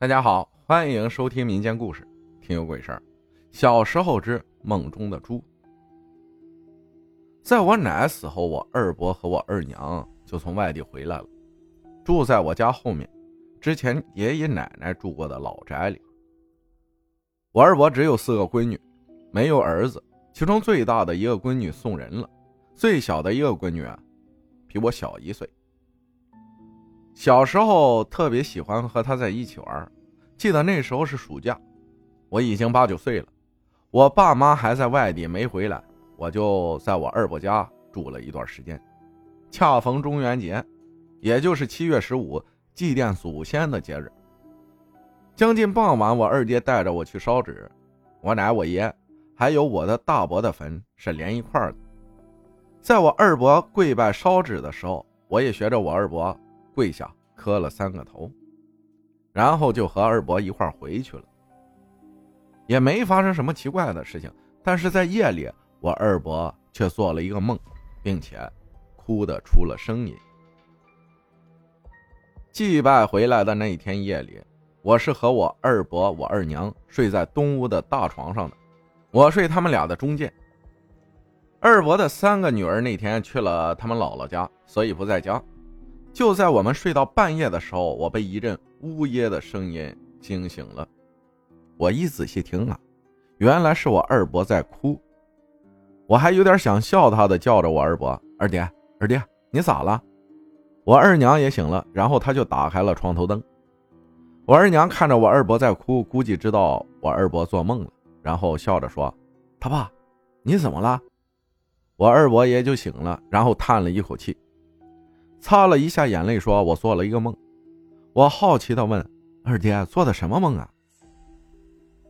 大家好，欢迎收听民间故事，听有鬼事儿。小时候之梦中的猪。在我奶死后，我二伯和我二娘就从外地回来了，住在我家后面，之前爷爷奶奶住过的老宅里。我二伯只有四个闺女，没有儿子，其中最大的一个闺女送人了，最小的一个闺女啊，比我小一岁。小时候特别喜欢和他在一起玩，记得那时候是暑假，我已经八九岁了，我爸妈还在外地没回来，我就在我二伯家住了一段时间。恰逢中元节，也就是七月十五，祭奠祖先的节日。将近傍晚，我二爹带着我去烧纸，我奶、我爷还有我的大伯的坟是连一块的。在我二伯跪拜烧纸的时候，我也学着我二伯。跪下磕了三个头，然后就和二伯一块回去了，也没发生什么奇怪的事情。但是在夜里，我二伯却做了一个梦，并且哭得出了声音。祭拜回来的那一天夜里，我是和我二伯、我二娘睡在东屋的大床上的，我睡他们俩的中间。二伯的三个女儿那天去了他们姥姥家，所以不在家。就在我们睡到半夜的时候，我被一阵呜咽的声音惊醒了。我一仔细听啊，原来是我二伯在哭。我还有点想笑他的，叫着我二伯：“二爹，二爹，你咋了？”我二娘也醒了，然后他就打开了床头灯。我二娘看着我二伯在哭，估计知道我二伯做梦了，然后笑着说：“他爸，你怎么了？”我二伯也就醒了，然后叹了一口气。擦了一下眼泪，说：“我做了一个梦。”我好奇地问：“二爹做的什么梦啊？”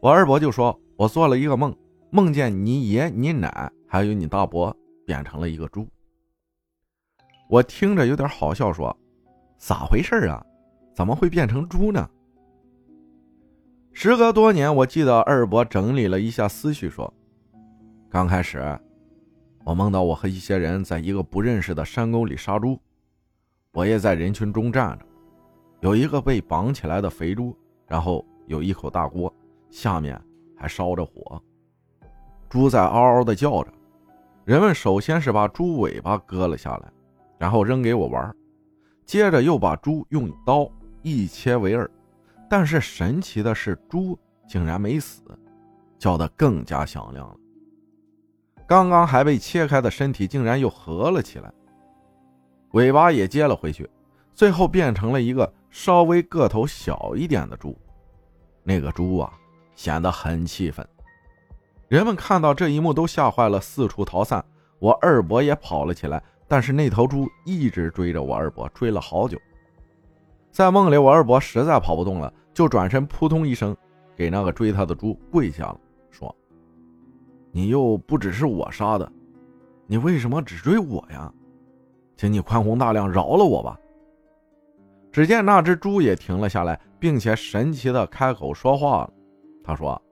我二伯就说：“我做了一个梦，梦见你爷、你奶还有你大伯变成了一个猪。”我听着有点好笑，说：“咋回事啊？怎么会变成猪呢？”时隔多年，我记得二伯整理了一下思绪，说：“刚开始，我梦到我和一些人在一个不认识的山沟里杀猪。”我也在人群中站着，有一个被绑起来的肥猪，然后有一口大锅，下面还烧着火，猪在嗷嗷的叫着。人们首先是把猪尾巴割了下来，然后扔给我玩，接着又把猪用刀一切为二。但是神奇的是，猪竟然没死，叫得更加响亮了。刚刚还被切开的身体竟然又合了起来。尾巴也接了回去，最后变成了一个稍微个头小一点的猪。那个猪啊，显得很气愤。人们看到这一幕都吓坏了，四处逃散。我二伯也跑了起来，但是那头猪一直追着我二伯，追了好久。在梦里，我二伯实在跑不动了，就转身扑通一声，给那个追他的猪跪下了，说：“你又不只是我杀的，你为什么只追我呀？”请你宽宏大量，饶了我吧。只见那只猪也停了下来，并且神奇的开口说话了。他说：“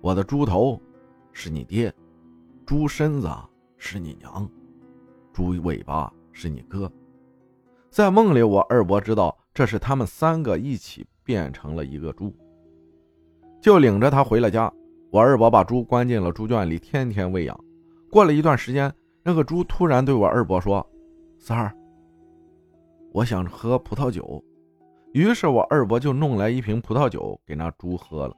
我的猪头是你爹，猪身子是你娘，猪尾巴是你哥。”在梦里，我二伯知道这是他们三个一起变成了一个猪，就领着他回了家。我二伯把猪关进了猪圈里，天天喂养。过了一段时间，那个猪突然对我二伯说。三儿，我想喝葡萄酒，于是我二伯就弄来一瓶葡萄酒给那猪喝了。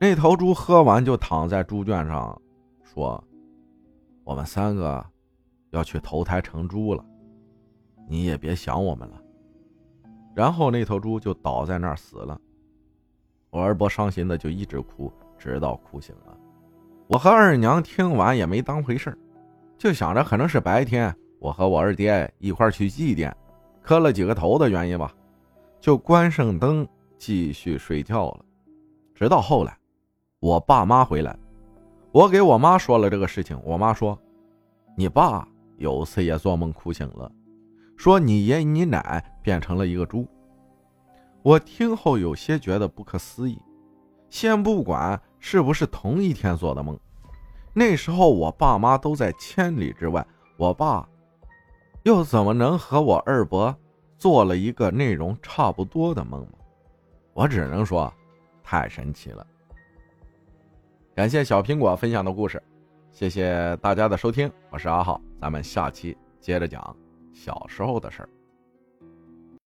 那头猪喝完就躺在猪圈上，说：“我们三个要去投胎成猪了，你也别想我们了。”然后那头猪就倒在那儿死了。我二伯伤心的就一直哭，直到哭醒了。我和二娘听完也没当回事儿。就想着可能是白天我和我二爹一块去祭奠，磕了几个头的原因吧，就关上灯继续睡觉了。直到后来，我爸妈回来，我给我妈说了这个事情，我妈说：“你爸有次也做梦哭醒了，说你爷你奶变成了一个猪。”我听后有些觉得不可思议。先不管是不是同一天做的梦。那时候我爸妈都在千里之外，我爸又怎么能和我二伯做了一个内容差不多的梦吗？我只能说，太神奇了。感谢小苹果分享的故事，谢谢大家的收听，我是阿浩，咱们下期接着讲小时候的事儿。